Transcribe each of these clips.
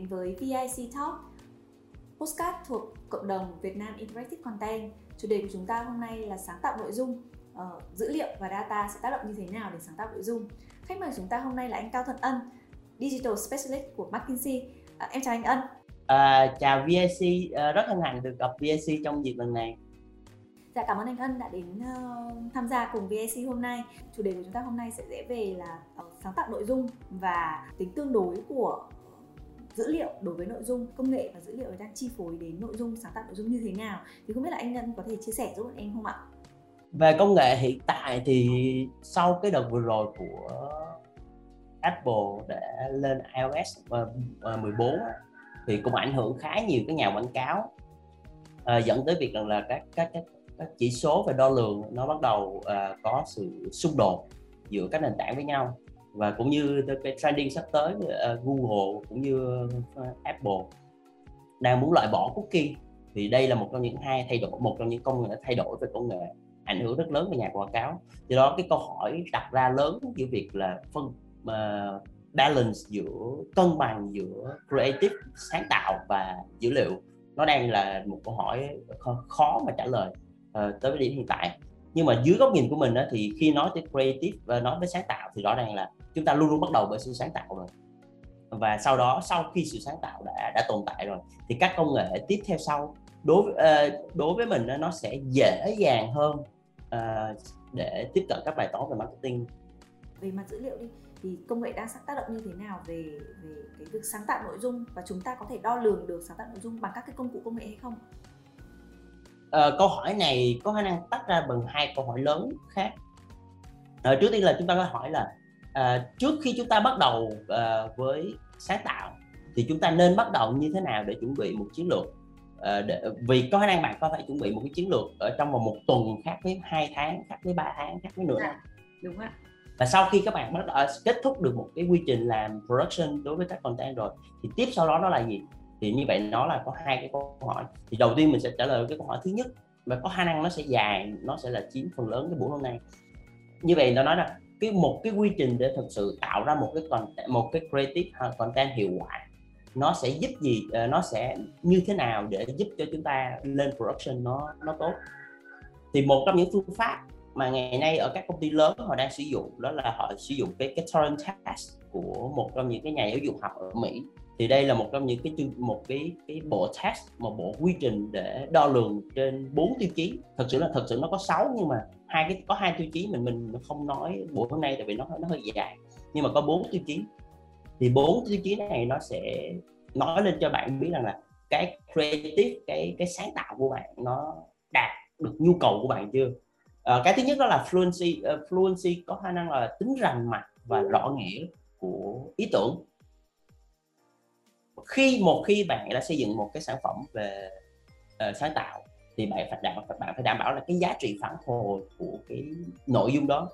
đến với VIC Talk, postcard thuộc cộng đồng Việt Nam Interactive Content. Chủ đề của chúng ta hôm nay là sáng tạo nội dung, uh, dữ liệu và data sẽ tác động như thế nào để sáng tạo nội dung. Khách mời của chúng ta hôm nay là anh Cao Thuận Ân, Digital Specialist của McKinsey. Uh, em chào anh Ân. À, chào VIC, à, rất hân hạnh được gặp VIC trong dịp lần này. Dạ cảm ơn anh Ân đã đến uh, tham gia cùng VIC hôm nay. Chủ đề của chúng ta hôm nay sẽ dễ về là uh, sáng tạo nội dung và tính tương đối của dữ liệu đối với nội dung công nghệ và dữ liệu đang chi phối đến nội dung sáng tạo nội dung như thế nào thì không biết là anh Ngân có thể chia sẻ giúp em không ạ? Về công nghệ hiện tại thì sau cái đợt vừa rồi của Apple để lên iOS ờ, ờ, 14 thì cũng ảnh hưởng khá nhiều cái nhà quảng cáo à, dẫn tới việc rằng là các các các các chỉ số về đo lường nó bắt đầu uh, có sự xung đột giữa các nền tảng với nhau và cũng như cái trending sắp tới uh, Google cũng như uh, Apple đang muốn loại bỏ cookie. Thì đây là một trong những hai thay đổi một trong những công nghệ thay đổi về công nghệ ảnh hưởng rất lớn về nhà quảng cáo. Do đó cái câu hỏi đặt ra lớn giữa việc là phân uh, balance giữa cân bằng giữa creative sáng tạo và dữ liệu. Nó đang là một câu hỏi khó mà trả lời uh, tới điểm hiện tại. Nhưng mà dưới góc nhìn của mình đó, thì khi nói tới creative và nói tới sáng tạo thì rõ ràng là chúng ta luôn luôn bắt đầu bởi sự sáng tạo rồi. Và sau đó sau khi sự sáng tạo đã đã tồn tại rồi thì các công nghệ tiếp theo sau đối với uh, đối với mình nó sẽ dễ dàng hơn uh, để tiếp cận các bài toán về marketing. Về mặt dữ liệu đi thì công nghệ đang tác động như thế nào về về cái việc sáng tạo nội dung và chúng ta có thể đo lường được sáng tạo nội dung bằng các cái công cụ công nghệ hay không? uh, câu hỏi này có khả năng tách ra bằng hai câu hỏi lớn khác. Uh, trước tiên là chúng ta có hỏi là uh, trước khi chúng ta bắt đầu uh, với sáng tạo thì chúng ta nên bắt đầu như thế nào để chuẩn bị một chiến lược? Uh, để, vì có khả năng bạn có thể chuẩn bị một cái chiến lược ở trong vòng một tuần khác với hai tháng khác với ba tháng khác với nửa năm đúng ạ. Và sau khi các bạn bắt đầu kết thúc được một cái quy trình làm production đối với các content rồi thì tiếp sau đó nó là gì? Thì như vậy nó là có hai cái câu hỏi. Thì đầu tiên mình sẽ trả lời cái câu hỏi thứ nhất và có khả năng nó sẽ dài nó sẽ là chiếm phần lớn cái buổi hôm nay. Như vậy nó nói là cái một cái quy trình để thực sự tạo ra một cái content, một cái creative à, content hiệu quả nó sẽ giúp gì ờ, nó sẽ như thế nào để giúp cho chúng ta lên production nó nó tốt. Thì một trong những phương pháp mà ngày nay ở các công ty lớn họ đang sử dụng đó là họ sử dụng cái cái torrent test của một trong những cái nhà giáo dục học ở Mỹ. Thì đây là một trong những cái một cái cái bộ test, một bộ quy trình để đo lường trên bốn tiêu chí. Thật sự là, thật sự nó có 6 nhưng mà hai cái, có hai tiêu chí mình mình không nói buổi hôm nay tại vì nó nó hơi dài. Nhưng mà có bốn tiêu chí. Thì bốn tiêu chí này nó sẽ nói lên cho bạn biết rằng là cái creative, cái cái sáng tạo của bạn nó đạt được nhu cầu của bạn chưa? Ờ, cái thứ nhất đó là fluency uh, fluency có khả năng là tính rành mạch và rõ nghĩa của ý tưởng. Khi một khi bạn đã xây dựng một cái sản phẩm về uh, sáng tạo thì bạn phải đảm bạn phải đảm bảo là cái giá trị phản hồi của cái nội dung đó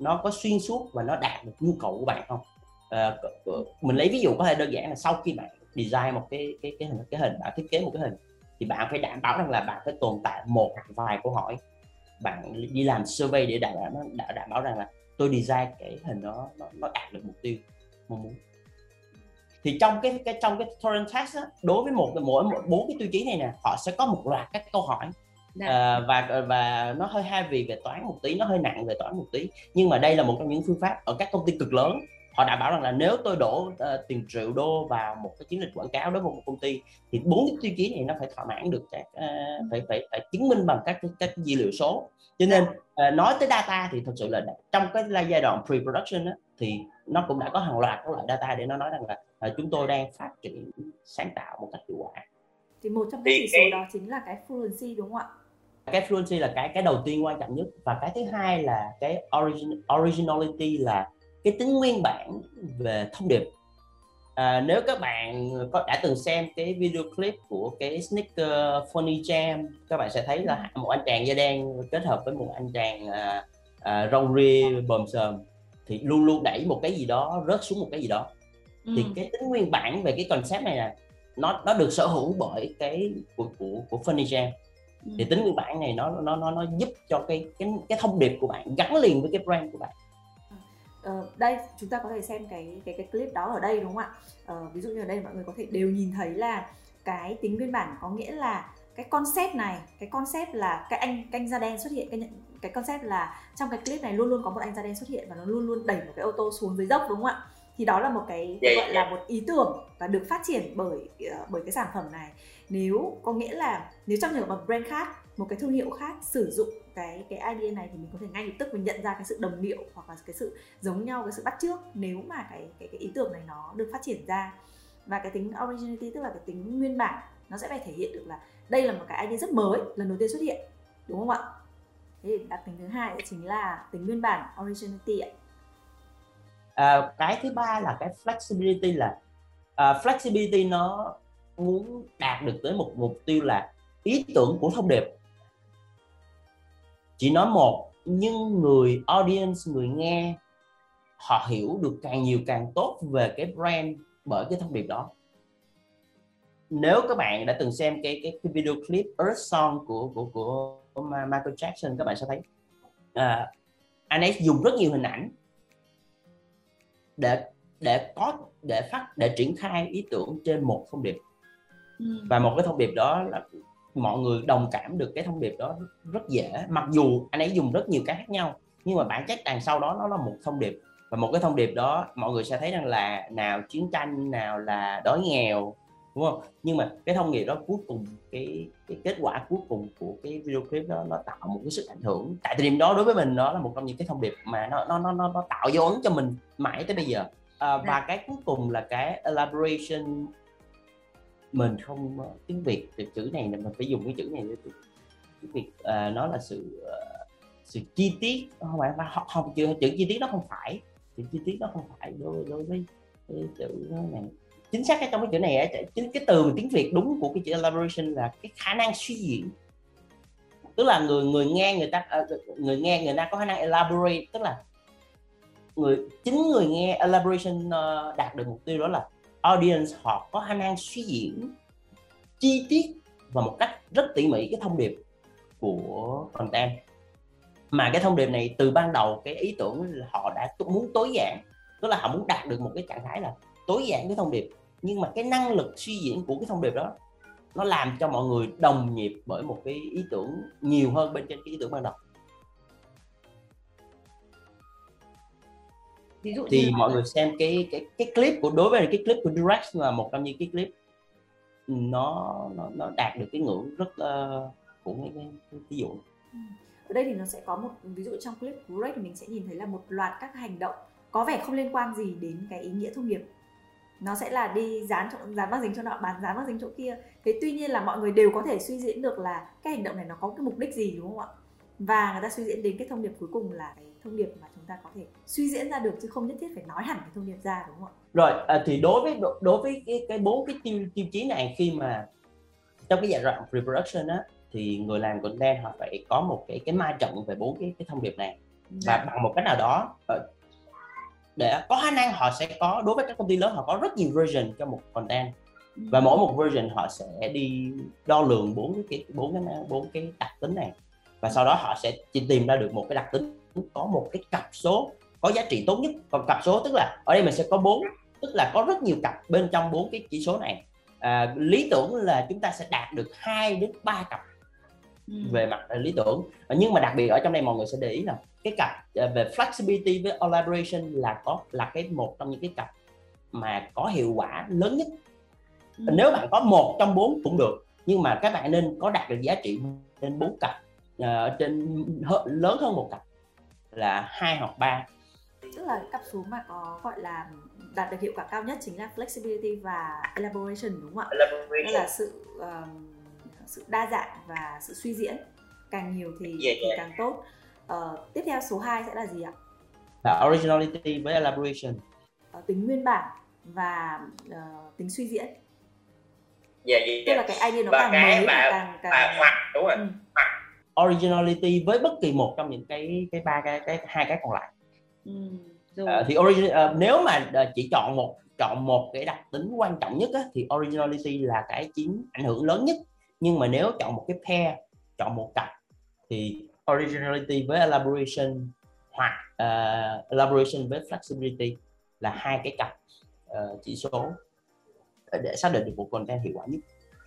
nó có xuyên suốt và nó đạt được nhu cầu của bạn không? Uh, mình lấy ví dụ có thể đơn giản là sau khi bạn design một cái cái cái hình cái hình bạn thiết kế một cái hình thì bạn phải đảm bảo rằng là bạn phải tồn tại một vài câu hỏi bạn đi làm survey để đảm bảo nó đảm bảo rằng là tôi design cái hình đó nó, nó đạt được mục tiêu mong muốn. Thì trong cái cái trong cái torrent test á, đối với một mỗi bốn cái tiêu chí này nè họ sẽ có một loạt các câu hỏi. Uh, và và nó hơi heavy về toán một tí nó hơi nặng về toán một tí. Nhưng mà đây là một trong những phương pháp ở các công ty cực lớn họ đảm bảo rằng là nếu tôi đổ uh, tiền triệu đô vào một cái chiến dịch quảng cáo đối với một công ty thì bốn cái tiêu chí này nó phải thỏa mãn được các uh, phải phải phải chứng minh bằng các các dữ liệu số. Cho nên uh, nói tới data thì thật sự là trong cái giai đoạn pre-production á, thì nó cũng đã có hàng loạt các loại data để nó nói rằng là uh, chúng tôi đang phát triển sáng tạo một cách hiệu quả. Thì một trong cái chỉ số đó chính là cái fluency đúng không ạ? Cái fluency là cái cái đầu tiên quan trọng nhất và cái thứ hai là cái origin, originality là cái tính nguyên bản về thông điệp. À, nếu các bạn có đã từng xem cái video clip của cái sneaker funny jam các bạn sẽ thấy là một anh chàng da đen kết hợp với một anh chàng à, à, rong ria bờm sờm thì luôn luôn đẩy một cái gì đó rớt xuống một cái gì đó. Ừ. thì cái tính nguyên bản về cái concept này là nó nó được sở hữu bởi cái của của của funny jam. Ừ. thì tính nguyên bản này nó nó nó nó giúp cho cái cái cái thông điệp của bạn gắn liền với cái brand của bạn uh, đây chúng ta có thể xem cái cái cái clip đó ở đây đúng không ạ? Uh, ví dụ như ở đây mọi người có thể đều nhìn thấy là cái tính nguyên bản có nghĩa là cái concept này cái concept là cái anh canh da đen xuất hiện cái nhận cái concept là trong cái clip này luôn luôn có một anh da đen xuất hiện và nó luôn luôn đẩy một cái ô tô xuống dưới dốc đúng không ạ? Thì đó là một cái yeah, gọi yeah. là một ý tưởng và được phát triển bởi uh, bởi cái sản phẩm này. Nếu có nghĩa là nếu trong trường hợp brand khác một cái thương hiệu khác sử dụng cái cái idea này thì mình có thể ngay lập tức mình nhận ra cái sự đồng điệu hoặc là cái sự giống nhau cái sự bắt chước nếu mà cái cái cái ý tưởng này nó được phát triển ra. Và cái tính originality tức là cái tính nguyên bản nó sẽ phải thể hiện được là đây là một cái idea rất mới lần đầu tiên xuất hiện đúng không ạ? Thế thì đặc tính thứ hai chính là tính nguyên bản originality ạ. À, cái thứ ba là cái flexibility là uh, flexibility nó muốn đạt được tới một mục tiêu là ý tưởng của thông điệp chỉ nói một nhưng người audience người nghe họ hiểu được càng nhiều càng tốt về cái brand bởi cái thông điệp đó nếu các bạn đã từng xem cái cái, cái video clip Earth Song của của của Michael Jackson các bạn sẽ thấy à, anh ấy dùng rất nhiều hình ảnh để để có để phát để triển khai ý tưởng trên một thông điệp ừ. và một cái thông điệp đó là mọi người đồng cảm được cái thông điệp đó rất dễ. Mặc dù anh ấy dùng rất nhiều cái khác nhau nhưng mà bản chất đằng sau đó nó là một thông điệp. Và một cái thông điệp đó mọi người sẽ thấy rằng là nào chiến tranh nào là đói nghèo đúng không? Nhưng mà cái thông điệp đó cuối cùng cái cái kết quả cuối cùng của cái video clip đó nó tạo một cái sự ảnh hưởng. Tại thời điểm đó đối với mình nó là một trong những cái thông điệp mà nó nó nó nó, nó tạo dấu ấn cho mình mãi tới bây giờ. À, và dạ. cái cuối cùng là cái elaboration mình không ờ, tiếng việt từ chữ này mình phải dùng cái chữ này để tiếng việt uh, nó là sự uh, sự chi tiết không phải không, không chữ, chữ chi tiết nó không phải. Chữ chi tiết nó không phải đối đối với cái chữ này chính xác cái trong cái chữ này chính cái từ tiếng việt đúng của cái chữ elaboration là cái khả năng suy diễn. Tức là người người nghe người ta người nghe người ta có khả năng elaborate tức là người chính người nghe elaboration đạt được mục tiêu đó là audience họ có khả năng suy diễn chi tiết và một cách rất tỉ mỉ cái thông điệp của content. Mà cái thông điệp này từ ban đầu cái ý tưởng là họ đã muốn tối giản, tức là họ muốn đạt được một cái trạng thái là tối giản cái thông điệp. Nhưng mà cái năng lực suy diễn của cái thông điệp đó, nó làm cho mọi người đồng nhịp bởi một cái ý tưởng nhiều hơn bên trên cái ý tưởng ban đầu. Ví dụ thì mọi người xem cái cái cái clip của đối với cái clip của Direct là một trong những cái clip nó nó, nó đạt được cái ngưỡng rất uh, của cái, cái, cái ví dụ ừ. ở đây thì nó sẽ có một ví dụ trong clip của Direct mình sẽ nhìn thấy là một loạt các hành động có vẻ không liên quan gì đến cái ý nghĩa thông điệp. Nó sẽ là đi dán chỗ dán băng dính cho nọ bán dán băng dính chỗ kia. Thế tuy nhiên là mọi người đều có thể suy diễn được là cái hành động này nó có cái mục đích gì đúng không ạ và người ta suy diễn đến cái thông điệp cuối cùng là cái thông điệp mà chúng ta có thể suy diễn ra được chứ không nhất thiết phải nói hẳn cái thông điệp ra đúng không ạ rồi à, thì đối với đối với cái cái bốn cái tiêu tiêu chí này khi mà trong cái giai đoạn reproduction á thì người làm content họ phải có một cái cái ma trận về bốn cái cái thông điệp này và dạ. bằng một cách nào đó ờ, để có khả năng họ sẽ có đối với các công ty lớn họ có rất nhiều version cho một content và ừ. mỗi một version họ sẽ đi đo lường bốn cái bốn cái bốn cái đặc tính này và sau đó họ sẽ chỉ tìm ra được một cái đặc tính có một cái cặp số có giá trị tốt nhất. Còn cặp số tức là ở đây mình sẽ có bốn tức là có rất nhiều cặp bên trong bốn cái chỉ số này. À, lý tưởng là chúng ta sẽ đạt được 2 đến 3 cặp ừ. về mặt lý tưởng. Nhưng mà đặc biệt ở trong đây mọi người sẽ để ý là cái cặp à, về flexibility với elaboration là có là cái một trong những cái cặp mà có hiệu quả lớn nhất. Ừ. nếu bạn có một trong bốn cũng được nhưng mà các bạn nên có đạt được giá trị trên bốn cặp uh, trên lớn hơn một cặp là hai hoặc ba tức là cặp số mà có gọi là đạt được hiệu quả cao nhất chính là flexibility và elaboration đúng không ạ? Elaboration. là sự um, sự đa dạng và sự suy diễn càng nhiều thì, yeah, thì càng tốt. Uh, tiếp theo số 2 sẽ là gì ạ? Là originality với elaboration. Uh, tính nguyên bản và uh, tính suy diễn. Dạ, yeah, yeah, Tức là cái idea nó và càng cái mới mà, càng càng hoặc đúng rồi. Ừ. Hoặc originality với bất kỳ một trong những cái cái ba cái cái hai cái còn lại. Ừ, uh, thì origin uh, nếu mà uh, chỉ chọn một chọn một cái đặc tính quan trọng nhất á, thì originality là cái chiếm ảnh hưởng lớn nhất. Nhưng mà nếu chọn một cái pair chọn một cặp thì originality với elaboration hoặc uh, elaboration với flexibility là hai cái cặp uh, chỉ số để xác định được một content hiệu quả nhất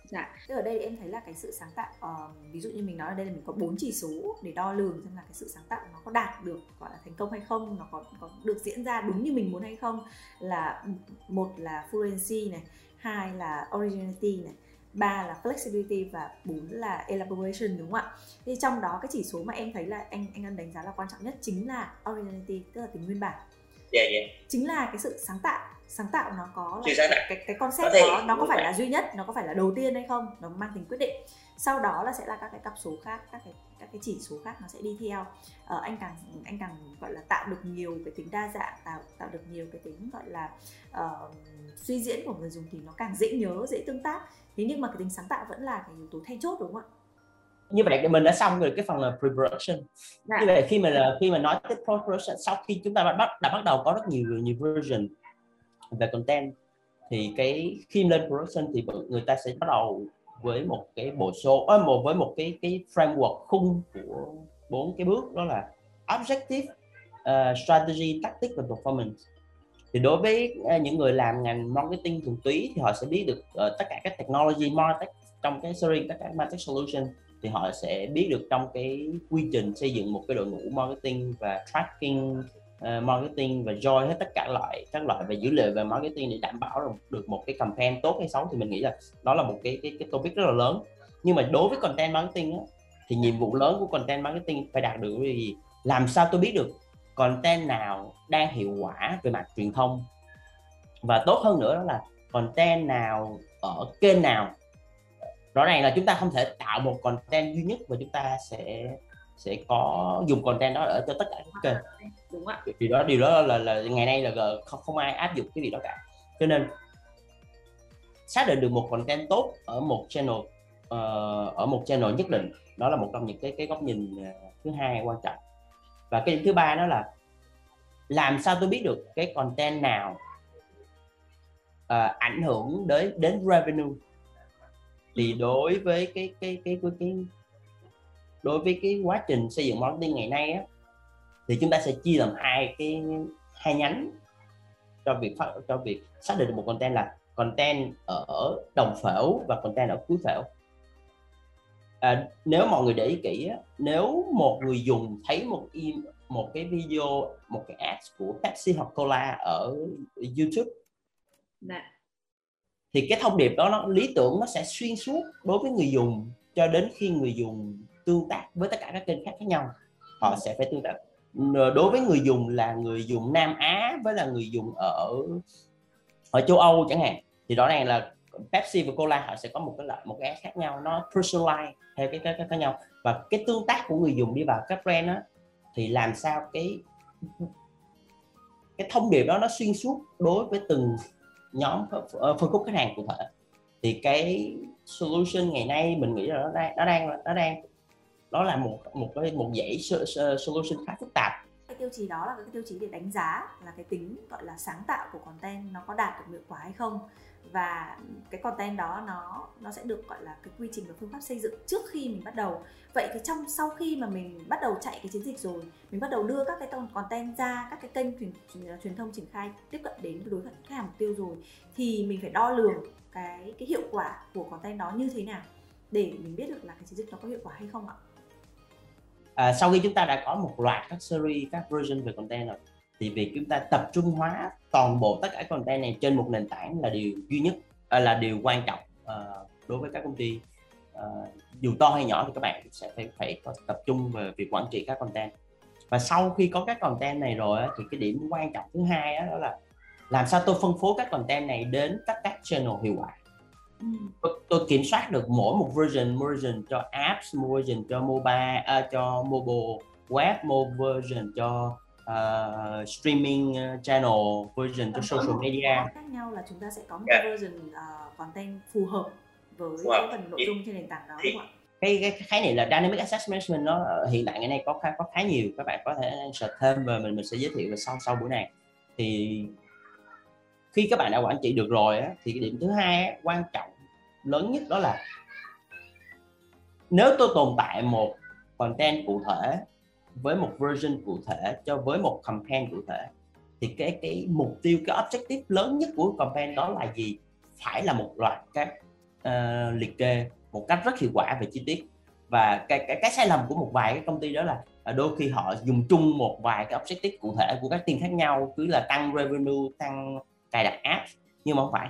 Dạ, tức ở đây em thấy là cái sự sáng tạo uh, ví dụ như mình nói ở đây là mình có bốn chỉ số để đo lường xem là cái sự sáng tạo nó có đạt được gọi là thành công hay không, nó có có được diễn ra đúng như mình muốn hay không là một là fluency này, hai là originality này, ba là flexibility và bốn là elaboration đúng không ạ? Thì trong đó cái chỉ số mà em thấy là anh anh ân đánh giá là quan trọng nhất chính là originality tức là tính nguyên bản. Dạ yeah, dạ. Yeah. Chính là cái sự sáng tạo sáng tạo nó có là tạo. cái cái concept có đó nó có phải là duy nhất nó có phải là đầu tiên hay không nó mang tính quyết định. Sau đó là sẽ là các cái cặp số khác các cái các cái chỉ số khác nó sẽ đi theo. Ờ, anh càng anh càng gọi là tạo được nhiều cái tính đa dạng tạo tạo được nhiều cái tính gọi là uh, suy diễn của người dùng thì nó càng dễ nhớ dễ tương tác. Thế nhưng mà cái tính sáng tạo vẫn là cái yếu tố then chốt đúng không ạ? Như vậy mình đã xong rồi cái phần là pre-production. Dạ. như vậy khi mà khi mà nói tới post-production sau khi chúng ta bắt đã bắt đầu có rất nhiều nhiều version về content thì cái khi lên production thì người ta sẽ bắt đầu với một cái bộ số à, một với một cái cái framework khung của bốn cái bước đó là objective uh, strategy tactic và performance. Thì đối với uh, những người làm ngành marketing thuần túy thì họ sẽ biết được uh, tất cả các technology marketing trong cái series tất cả marketing solution thì họ sẽ biết được trong cái quy trình xây dựng một cái đội ngũ marketing và tracking uh, marketing và join hết tất cả loại các loại về dữ liệu về marketing để đảm bảo được, một cái campaign tốt hay xấu thì mình nghĩ là đó là một cái cái, cái topic rất là lớn. Nhưng mà đối với content marketing á, thì nhiệm vụ lớn của content marketing phải đạt được cái gì làm sao tôi biết được content nào đang hiệu quả về mặt truyền thông. Và tốt hơn nữa đó là content nào ở kênh nào. Rõ ràng là chúng ta không thể tạo một content duy nhất và chúng ta sẽ sẽ có dùng content đó ở cho tất cả các kênh đúng ạ. Điều đó điều đó là là ngày nay là không không ai áp dụng cái việc đó cả. Cho nên xác định được một content tốt ở một channel uh, ở một channel nhất định đó là một trong những cái cái góc nhìn ờ, thứ hai quan trọng. Và cái thứ ba đó là làm sao tôi biết được cái content nào uh, ảnh hưởng đến đến revenue. Thì đối với cái cái cái cái, cái đối với cái quá trình xây dựng marketing ngày nay á thì chúng ta sẽ chia làm hai cái hai nhánh cho việc phát cho việc xác định được một content là content ở đồng phễu và content ở cuối phễu à, nếu mọi người để ý kỹ nếu một người dùng thấy một im một cái video một cái ads của Pepsi hoặc Cola ở YouTube Đã. Dạ. thì cái thông điệp đó nó lý tưởng nó sẽ xuyên suốt đối với người dùng cho đến khi người dùng tương tác với tất cả các kênh khác khác nhau họ sẽ phải tương tác đối với người dùng là người dùng Nam Á với là người dùng ở ở châu Âu chẳng hạn. Thì rõ ràng là Pepsi và Cola họ sẽ có một cái lợi một cái khác nhau nó personalize theo cái cái, khác nhau. Và cái tương tác của người dùng đi vào các brand đó thì làm sao cái cái thông điệp đó nó xuyên suốt đối với từng nhóm ờ, ờ, phân khúc khách hàng cụ thể. Thì cái solution ngày nay mình nghĩ là nó đang nó đang nó đang đó là một một cái, một dãy solution khá phức tạp. Cái tiêu chí đó là cái tiêu chí để đánh giá là cái tính, gọi là, sáng tạo của content nó có đạt được hiệu quả hay không. Và cái content đó nó nó sẽ được, gọi là, cái quy trình và phương pháp xây dựng trước khi mình bắt đầu. Vậy thì trong, sau khi mà mình bắt đầu chạy cái chiến dịch rồi, mình bắt đầu đưa các cái content ra, các cái kênh truyền truyền thông triển khai, tiếp cận đến đối với khách hàng mục tiêu rồi, thì mình phải đo lường cái cái hiệu quả của content đó như thế nào để mình biết được là cái chiến dịch nó có hiệu quả hay không ạ? À, sau khi chúng ta đã có một loạt các series các version về content rồi thì việc chúng ta tập trung hóa toàn bộ tất cả content này trên một nền tảng là điều duy nhất à, là điều quan trọng à, đối với các công ty. À, dù to hay nhỏ thì các bạn sẽ phải phải có tập trung về việc quản trị các content. Và sau khi có các content này rồi thì cái điểm quan trọng thứ hai đó là làm sao tôi phân phối các content này đến tất các channel hiệu quả tôi, tôi kiểm soát được mỗi một version version cho apps một version cho mobile uh, cho mobile web một version cho uh, streaming channel version cho social media khác nhau là chúng ta sẽ có một yeah. version uh, content phù hợp với wow. cái phần nội dung trên nền tảng đó đúng không ạ cái, cái khái niệm là dynamic access management nó hiện tại ngày nay có khá có khá nhiều các bạn có thể search thêm và mình mình sẽ giới thiệu về sau sau buổi này thì khi các bạn đã quản trị được rồi á, thì cái điểm thứ hai á, quan trọng lớn nhất đó là nếu tôi tồn tại một content cụ thể với một version cụ thể cho với một campaign cụ thể thì cái cái mục tiêu cái objective lớn nhất của campaign đó là gì? Phải là một loạt các uh, liệt kê một cách rất hiệu quả về chi tiết. Và cái cái cái sai lầm của một vài cái công ty đó là à, đôi khi họ dùng chung một vài cái objective cụ thể của các team khác nhau cứ là tăng revenue tăng cài đặt app nhưng mà không phải.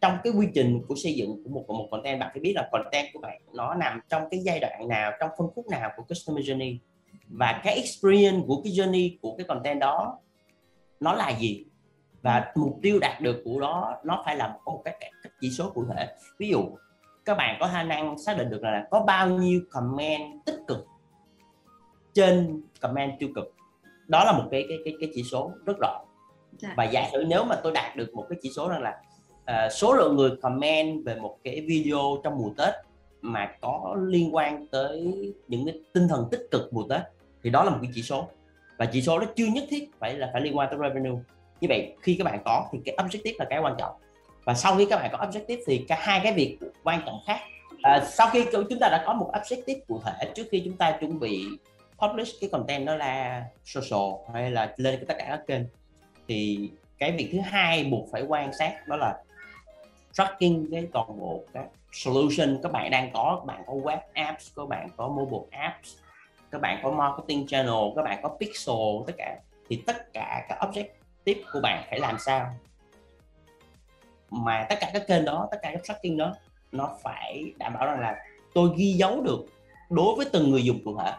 Trong cái quy trình của xây dựng của một một content bạn phải biết là content của bạn nó nằm trong cái giai đoạn nào trong phân khúc nào của customer journey. Và cái experience của cái journey của cái content đó nó là gì? Và mục tiêu đạt được của đó nó phải là có một cái, cái chỉ số cụ thể. Ví dụ các bạn có khả năng xác định được là có bao nhiêu comment tích cực trên comment tiêu cực. Đó là một cái cái cái, cái chỉ số rất rõ dạ. và giả sử nếu mà tôi đạt được một cái chỉ số rằng là uh, số lượng người comment về một cái video trong mùa Tết mà có liên quan tới những cái tinh thần tích cực mùa Tết thì đó là một cái chỉ số. Và chỉ số đó chưa nhất thiết phải là phải liên quan tới revenue. Như vậy khi các bạn có thì cái objective là cái quan trọng. Và sau khi các bạn có objective thì cả hai cái việc quan trọng khác. À, sau khi chúng ta đã có một objective cụ thể trước khi chúng ta chuẩn bị publish cái content đó là social hay là lên tất cả các kênh thì cái việc thứ hai buộc phải quan sát đó là tracking cái toàn bộ các solution. Các bạn đang có, các bạn có web apps, các bạn có mobile apps, các bạn có marketing channel, các bạn có pixel, tất cả. Thì tất cả các objective của bạn phải làm sao? Mà tất cả các kênh đó, tất cả các tracking đó, nó phải đảm bảo rằng là tôi ghi dấu được đối với từng người dùng cụ thể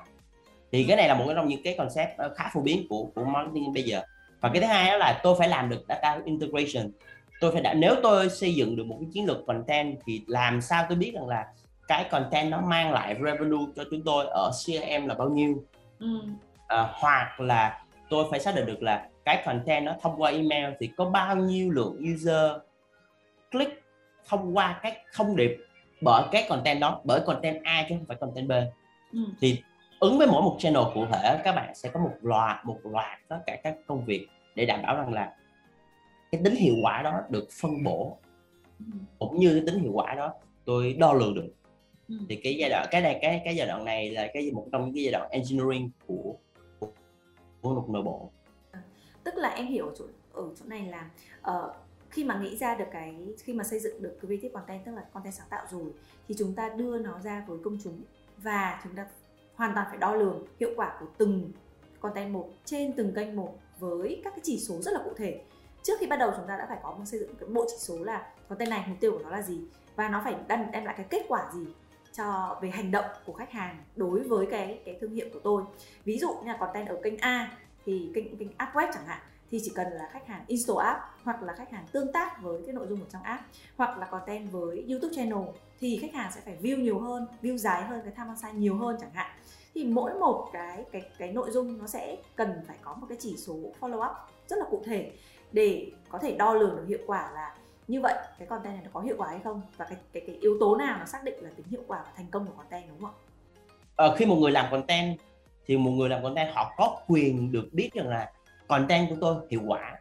thì cái này là một trong những cái concept ờ, khá phổ biến của của marketing bây giờ và cái thứ hai đó là tôi phải làm được data integration tôi phải đã nếu tôi xây dựng được một cái chiến lược content thì làm sao tôi biết rằng là cái content nó mang lại revenue cho chúng tôi ở CRM là bao nhiêu ừ. à, hoặc là tôi phải xác định được là cái content nó thông qua email thì có bao nhiêu lượng user click thông qua cái thông điệp bởi cái content đó bởi content A chứ không phải content B ừ. thì ứng với mỗi một channel cụ thể các bạn sẽ có một loạt một loạt tất cả các công việc để đảm bảo rằng là cái tính hiệu quả đó được phân bổ ừ. cũng như cái tính hiệu quả đó tôi đo lường được ừ. thì cái giai đoạn cái này cái cái giai đoạn này là cái một trong những cái giai đoạn engineering của của, của một nội bộ tức là em hiểu ở chỗ ở chỗ này là uh, khi mà nghĩ ra được cái khi mà xây dựng được creative content tức là content sáng tạo rồi thì chúng ta đưa nó ra với công chúng và chúng ta hoàn toàn phải đo lường hiệu quả của từng content một trên từng kênh một với các cái chỉ số rất là cụ thể. Trước khi bắt đầu chúng ta đã phải có một xây dựng cái bộ chỉ số là content này mục tiêu của nó là gì và nó phải đem, đem lại cái kết quả gì cho về hành động của khách hàng đối với cái cái thương hiệu của tôi. Ví dụ như là content ở kênh A thì kênh kênh app web chẳng hạn thì chỉ cần là khách hàng install app hoặc là khách hàng tương tác với cái nội dung ở trong app hoặc là content với YouTube channel thì khách hàng sẽ phải view nhiều hơn, view dài hơn, cái tham gia nhiều hơn chẳng hạn. Thì mỗi một cái cái cái nội dung nó sẽ cần phải có một cái chỉ số follow up rất là cụ thể để có thể đo lường được hiệu quả là như vậy cái content này nó có hiệu quả hay không và cái cái cái yếu tố nào nó xác định là tính hiệu quả và thành công của content đúng không ạ? À, khi một người làm content thì một người làm content họ có quyền được biết rằng là content của tôi hiệu quả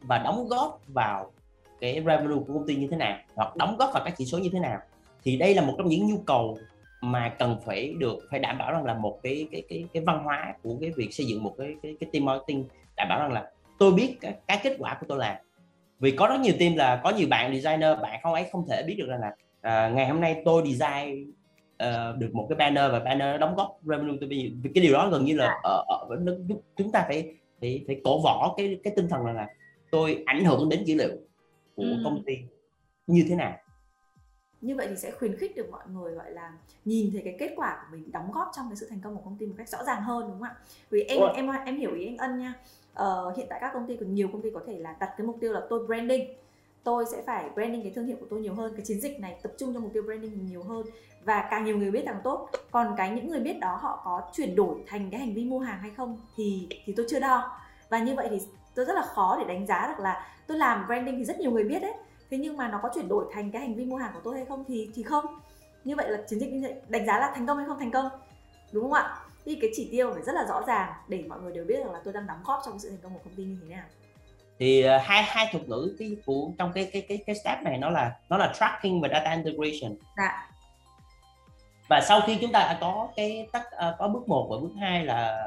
và đóng góp vào cái revenue của công ty như thế nào hoặc đóng góp vào các chỉ số như thế nào thì đây là một trong những nhu cầu mà cần phải được phải đảm bảo rằng là một cái cái cái cái văn hóa của cái việc xây dựng một cái cái, cái team marketing đảm bảo rằng là tôi biết cái, cái kết quả của tôi làm. Vì có rất nhiều team là có nhiều bạn designer bạn không ấy không thể biết được rằng là à, ngày hôm nay tôi design uh, được một cái banner và banner đóng góp revenue tôi vì cái điều đó gần như là ở, ở, ở chúng ta phải thì phải cổ võ cái cái tinh thần là, là tôi ảnh hưởng đến dữ liệu của ừ. công ty như thế nào như vậy thì sẽ khuyến khích được mọi người gọi là nhìn thấy cái kết quả của mình đóng góp trong cái sự thành công của công ty một cách rõ ràng hơn đúng không ạ? Vì em Ủa? em em hiểu ý anh ân nha. Ờ, hiện tại các công ty còn nhiều công ty có thể là đặt cái mục tiêu là tôi branding. Tôi sẽ phải branding cái thương hiệu của tôi nhiều hơn cái chiến dịch này tập trung cho mục tiêu branding nhiều hơn. Và càng nhiều người biết càng tốt. Còn cái những người biết đó họ có chuyển đổi thành cái hành vi mua hàng hay không thì thì tôi chưa đo. Và như vậy thì tôi rất là khó để đánh giá được là tôi làm branding thì rất nhiều người biết đấy thế nhưng mà nó có chuyển đổi thành cái hành vi mua hàng của tôi hay không thì thì không. Như vậy là chiến dịch như vậy đánh giá là thành công hay không thành công đúng không ạ? Thì cái chỉ tiêu phải rất là rõ ràng để mọi người đều biết rằng là tôi đang đóng góp trong sự thành công của công ty như thế nào. Thì uh, hai hai thuật ngữ cái của trong cái cái cái cái step này nó là nó là tracking và data integration. Dạ. Và sau khi chúng ta đã có cái tất uh, có bước 1 và bước 2 là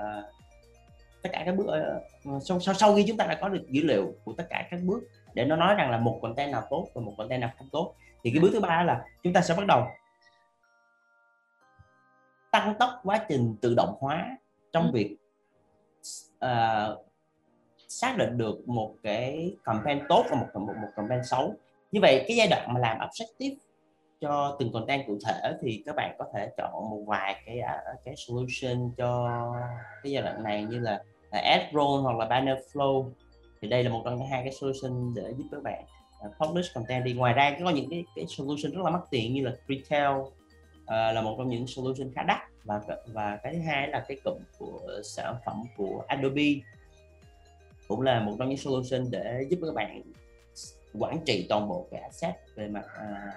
tất cả các bước uh, sau, sau sau khi chúng ta đã có được dữ liệu của tất cả các bước để nó nói rằng là một content nào tốt và một content nào không tốt. Thì cái bước thứ ba là chúng ta sẽ bắt đầu tăng tốc quá trình tự động hóa trong ừ. việc uh, xác định được một cái campaign tốt và một một, một campaign xấu. Như vậy cái giai đoạn mà làm objective cho từng content cụ thể thì các bạn có thể chọn một vài cái à, cái solution cho cái giai đoạn này như là, là ad roll hoặc là banner flow thì đây là một trong hai cái solution để giúp các bạn uh, publish content. Đi ngoài ra có những cái, cái solution rất là mắc tiền như là retail uh, là một trong những solution khá đắt. Và và cái thứ hai là cái cụm của sản phẩm của Adobe cũng là một trong những solution để giúp các bạn quản trị toàn bộ cái asset về mặt uh,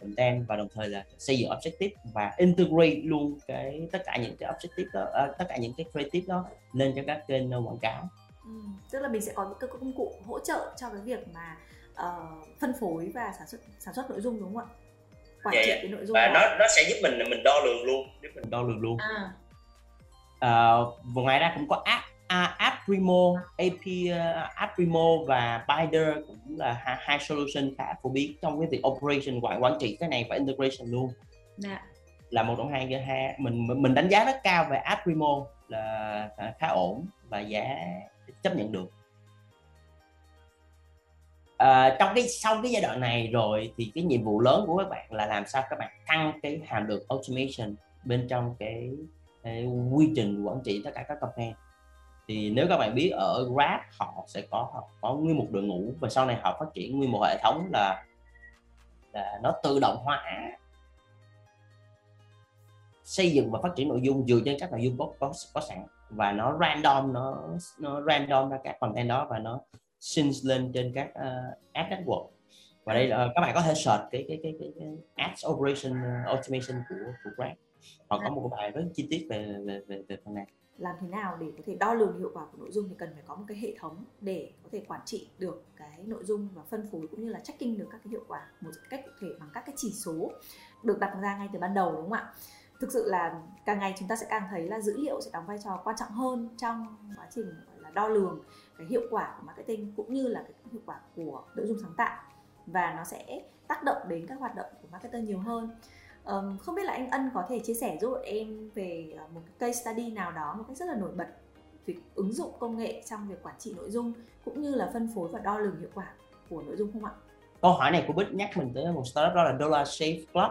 content và đồng thời là xây dựng objective và integrate luôn cái tất cả những cái objective đó uh, tất cả những cái creative đó lên cho các kênh quảng cáo ừ, tức là mình sẽ có những cái công cụ hỗ trợ cho cái việc mà uh, phân phối và sản xuất sản xuất nội dung đúng không ạ quản trị cái nội dung và đó. nó nó sẽ giúp mình mình đo lường luôn giúp mình đo lường luôn à. Uh, và ngoài ra cũng có app uh, Aprimo, AP uh, Aprimo và Binder cũng là hai, hai solution khá phổ biến trong cái việc operation quản quản trị cái này và integration luôn. Dạ. Là một trong hai hai mình mình đánh giá rất cao về Aprimo là khá ổn và giá chấp nhận được. À, trong cái sau cái giai đoạn này rồi thì cái nhiệm vụ lớn của các bạn là làm sao các bạn tăng cái hàm lượng automation bên trong cái, cái quy trình quản trị tất cả các campaign thì nếu các bạn biết ở Grab họ sẽ có họ có nguyên một đội ngũ và sau này họ phát triển nguyên một hệ thống là là nó tự động hóa xây dựng và phát triển nội dung dựa trên các nội dung có có, có sẵn. Và nó random nó nó random ra các content đó và nó sinh lên trên các ờ, uh, ad network. Và đây là các bạn có thể search cái cái cái cái, cái ads operation uh, automation của của Grab. Họ có một bài rất chi tiết về về về, về phần này. Làm thế nào để có thể đo lường hiệu quả của nội dung thì cần phải có một cái hệ thống để có thể quản trị được cái nội dung và phân phối cũng như là tracking được các cái hiệu quả một cách cụ thể bằng các cái chỉ số được đặt ra ngay từ ban đầu đúng không ạ? Thực sự là càng ngày chúng ta sẽ càng thấy là dữ liệu sẽ đóng vai trò quan trọng hơn trong quá trình gọi là đo lường cái hiệu quả của marketing cũng như là cái hiệu quả của nội dung sáng tạo. Và nó sẽ tác động đến các hoạt động của marketer nhiều hơn. Um, không biết là anh ân có thể chia sẻ giúp em về ờ, một cái case study nào đó một cách rất là nổi bật việc ứng dụng công nghệ trong việc quản trị nội dung cũng như là phân phối và đo lường hiệu quả của nội dung không ạ? Câu hỏi này của Bích nhắc mình tới một startup đó là Dollar Shave Club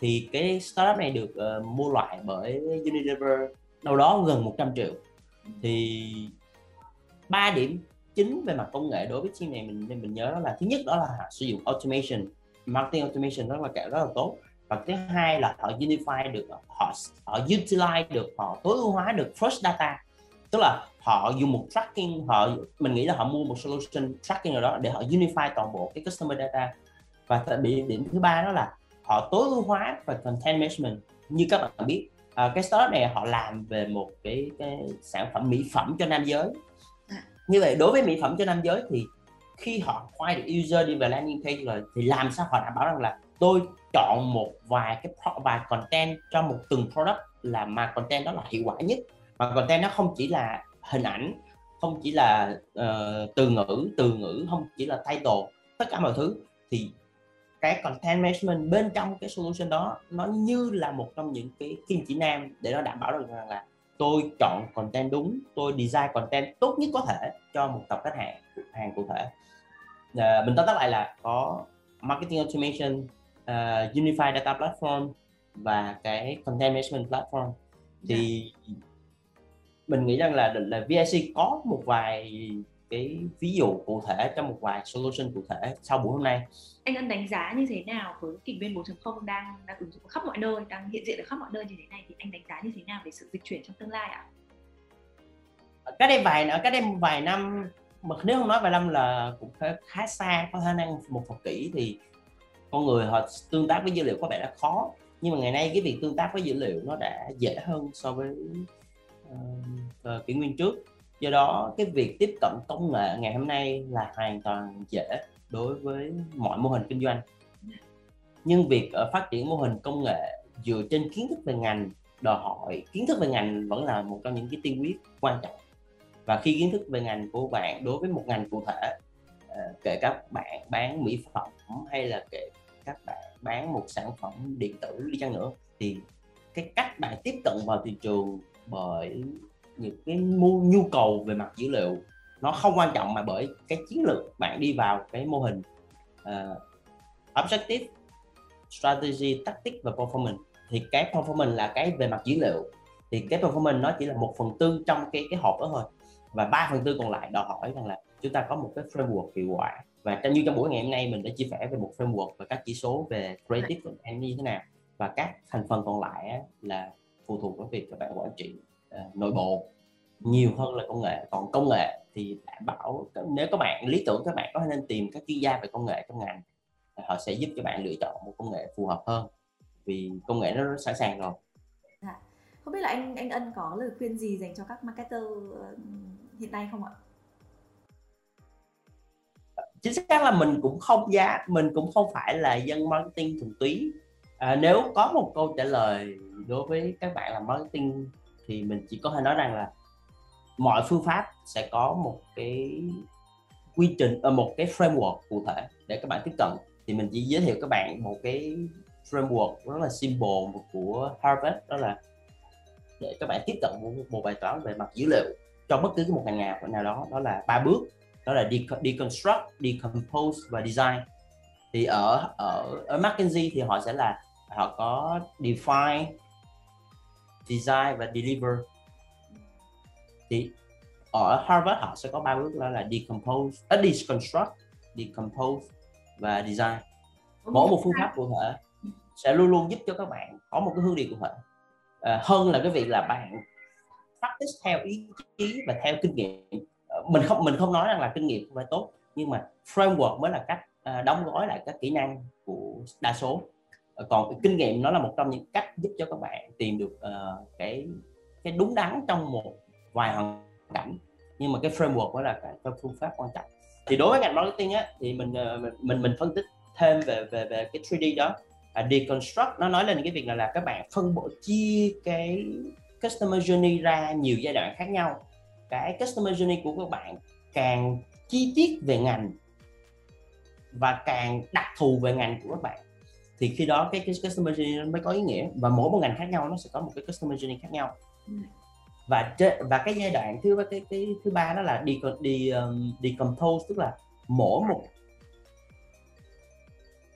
thì cái startup này được uh, mua loại bởi Unilever đâu đó gần 100 triệu. Thì ba điểm chính về mặt công nghệ đối với team này mình mình nhớ đó là thứ nhất đó là sử dụng automation marketing automation rất là kẹo rất là tốt. Và thứ hai là họ unify được họ họ utilize được họ tối ưu hóa được first data. Tức là họ dùng một tracking họ mình nghĩ là họ mua một solution tracking nào đó để họ unify toàn bộ cái customer data. Và điểm điểm thứ ba đó là họ tối ưu hóa và content management. Như các bạn biết uh, cái startup này họ làm về một cái, cái sản phẩm mỹ phẩm cho nam giới. À. như vậy đối với mỹ phẩm cho nam giới thì khi họ quay được user đi về landing page rồi thì làm sao họ đảm bảo rằng là tôi chọn một vài cái vài content cho một từng product là mà content đó là hiệu quả nhất. Mà content nó không chỉ là hình ảnh không chỉ là uh, từ ngữ từ ngữ không chỉ là title tất cả mọi thứ thì cái content management bên trong cái solution đó nó như là một trong những cái kim chỉ nam để nó đảm bảo được rằng là tôi chọn content đúng tôi design content tốt nhất có thể cho một tập khách hàng hàng cụ thể à, mình tóm tắt lại là có marketing automation uh, Unified Data Platform và cái Content Management Platform thì yeah. Dạ. mình nghĩ rằng là là VIC có một vài cái ví dụ cụ thể trong một vài solution cụ thể sau buổi hôm nay. Anh ân đánh giá như thế nào với kỷ nguyên 4.0 đang đang ứng dụng khắp mọi nơi đang hiện diện ở khắp mọi nơi như thế này thì anh đánh giá như thế nào về sự dịch chuyển trong tương lai ạ? Cái đây vài cái đây vài năm mà nếu không nói vài năm là cũng khá, khá xa có khả năng một thập kỷ thì con người họ tương tác với dữ liệu có vẻ là khó. Nhưng mà ngày nay cái việc tương tác với dữ liệu nó đã dễ hơn so với uh, kỷ nguyên trước do đó, cái việc tiếp cận công nghệ ngày hôm nay là hoàn toàn dễ đối với mọi mô hình kinh doanh. Nhưng việc ờ, phát triển mô hình công nghệ dựa trên kiến thức về ngành, đòi hỏi kiến thức về ngành vẫn là một trong những cái tiên quyết quan trọng. Và khi kiến thức về ngành của bạn, đối với một ngành cụ thể ờ, kể các bạn bán mỹ phẩm hay là kể các bạn bán một sản phẩm điện tử đi chăng nữa, thì cái cách bạn tiếp cận vào thị trường bởi những cái nhu cầu về mặt dữ liệu. Nó không quan trọng mà bởi cái chiến lược bạn đi vào cái mô hình uh, objective strategy tactic và performance. Thì cái performance là cái về mặt dữ liệu. Thì cái performance nó chỉ là một phần tư trong cái cái hộp đó thôi. Và ba phần tư còn lại đòi hỏi rằng là chúng ta có một cái framework hiệu quả. Và trong như trong buổi ngày hôm nay mình đã chia sẻ về một framework và các chỉ số về creative content như thế nào. Và các thành phần còn lại là phụ thuộc vào việc các bạn quản trị uh, nội bộ nhiều hơn là công nghệ. Còn công nghệ thì đảm bảo nếu các bạn lý tưởng các bạn có nên tìm các chuyên gia về công nghệ trong ngành họ sẽ giúp cho bạn lựa chọn một công nghệ phù hợp hơn. Vì công nghệ nó sẵn sàng rồi. À, không biết là anh anh ân có lời khuyên gì dành cho các marketer ờ, hiện nay không ạ? Chính xác là mình cũng không giá mình cũng không phải là dân marketing thuần túy. À, nếu có một câu trả lời đối với các bạn làm marketing thì mình chỉ có thể nói rằng là mọi phương pháp sẽ có một cái quy trình ở một cái framework cụ thể để các bạn tiếp cận. Thì mình chỉ giới thiệu các bạn một cái framework rất là simple của Harvard đó là để các bạn tiếp cận một, một bài toán về mặt dữ liệu cho bất cứ một ngành nghề nào đó đó là ba bước đó là deconstruct, decompose và design. Thì ở ở ở McKinsey thì họ sẽ là họ có define design và deliver. Thì ở Harvard họ sẽ có ba bước đó là decompose, uh, deconstruct, decompose và design. Mỗi một phương pháp cụ thể sẽ luôn luôn giúp cho các bạn có một cái hướng đi cụ thể. À, hơn là cái việc là bạn practice theo ý chí và theo kinh nghiệm. Ờ, mình không mình không nói rằng là kinh nghiệm không phải tốt nhưng mà framework mới là cách uh, đóng gói lại các kỹ năng của đa số Ờ, còn kinh nghiệm nó là một trong những cách giúp cho các bạn tìm được uh, cái cái đúng đắn trong một vài hoàn cảnh. Nhưng mà cái framework đó là cái, cái phương pháp quan trọng. Thì đối với ngành marketing á thì mình ờ, mình mình, mình phân tích thêm về về về cái 3D đó. À, deconstruct nó nói lên cái việc là là các bạn phân bổ chia cái customer journey ra nhiều giai đoạn khác nhau. Cái customer journey của các bạn càng chi tiết về ngành và càng đặc thù về ngành của các bạn thì khi đó cái, cái customer journey nó mới có ý nghĩa. Và mỗi một ngành khác nhau nó sẽ có một cái customer journey khác nhau. Và và cái giai đoạn thứ cái cái thứ ba đó là đi đi um, decompose tức là mỗi một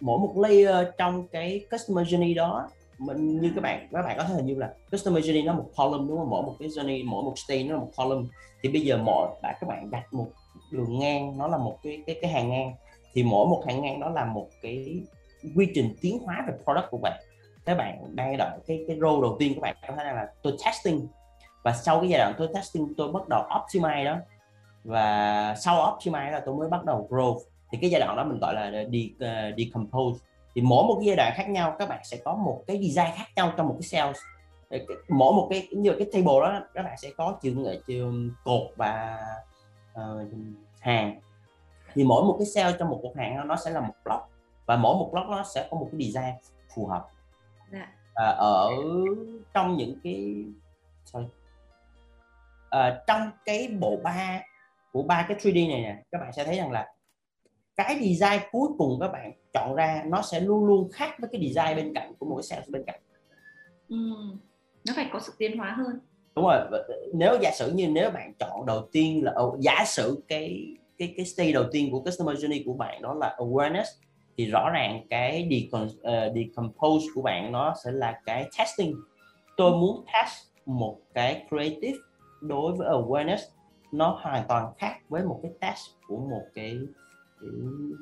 mỗi một layer trong cái customer journey đó mình như các bạn các bạn có thể hình như là customer journey nó một column đúng không? Mỗi một cái journey mỗi một stage nó là một column. Thì bây giờ mỗi bạn các bạn đặt một đường ngang nó là một cái cái cái hàng ngang. Thì mỗi một hàng ngang đó là một cái quy trình tiến hóa về product của bạn. Các bạn đang đợi cái cái role đầu tiên của bạn có thể là tôi testing. Và sau cái giai đoạn tôi testing tôi bắt đầu optimize đó. Và sau optimize là tôi mới bắt đầu growth thì cái giai đoạn đó mình gọi là uh, decompose. Thì mỗi một cái giai đoạn khác nhau các bạn sẽ có một cái design khác nhau trong một cái sales. Mỗi một cái như cái table đó các bạn sẽ có trường chiều cột và uh, hàng. Thì mỗi một cái cell trong một cột hàng nó sẽ là một block và mỗi một block nó sẽ có một cái design phù hợp dạ. à, ở trong những cái sorry. À, trong cái bộ ba của ba cái 3D này nè các bạn sẽ thấy rằng là cái design cuối cùng các bạn chọn ra nó sẽ luôn luôn khác với cái design bên cạnh của một cái sales bên cạnh ừ. nó phải có sự tiến hóa hơn đúng rồi nếu giả sử như nếu bạn chọn đầu tiên là giả sử cái cái cái stage đầu tiên của customer journey của bạn đó là awareness thì rõ ràng cái decom, uh, decompose của bạn nó sẽ là cái testing tôi muốn test một cái creative đối với awareness nó hoàn toàn khác với một cái test của một cái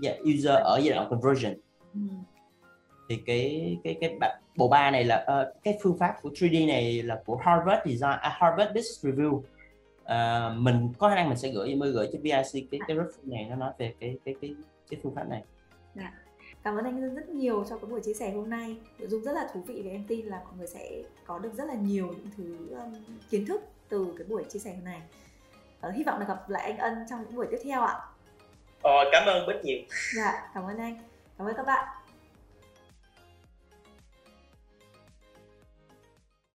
dạ, user ở giai đoạn conversion ừ. thì cái cái cái bộ ba này là uh, cái phương pháp của 3D này là của Harvard Design uh, Harvard Business Review uh, mình có khả năng mình sẽ gửi mới gửi cho VIC cái cái reference này nó nói về cái cái cái cái phương pháp này. Dạ. Cảm ơn anh rất nhiều cho cái buổi chia sẻ hôm nay. Nội dung rất là thú vị và em tin là mọi người sẽ có được rất là nhiều những thứ um, kiến thức từ cái buổi chia sẻ hôm nay. Uh, hy vọng là gặp lại anh Ân trong những buổi tiếp theo ạ. Ờ, cảm ơn Bích nhiều. Dạ, cảm ơn anh. Cảm ơn các bạn.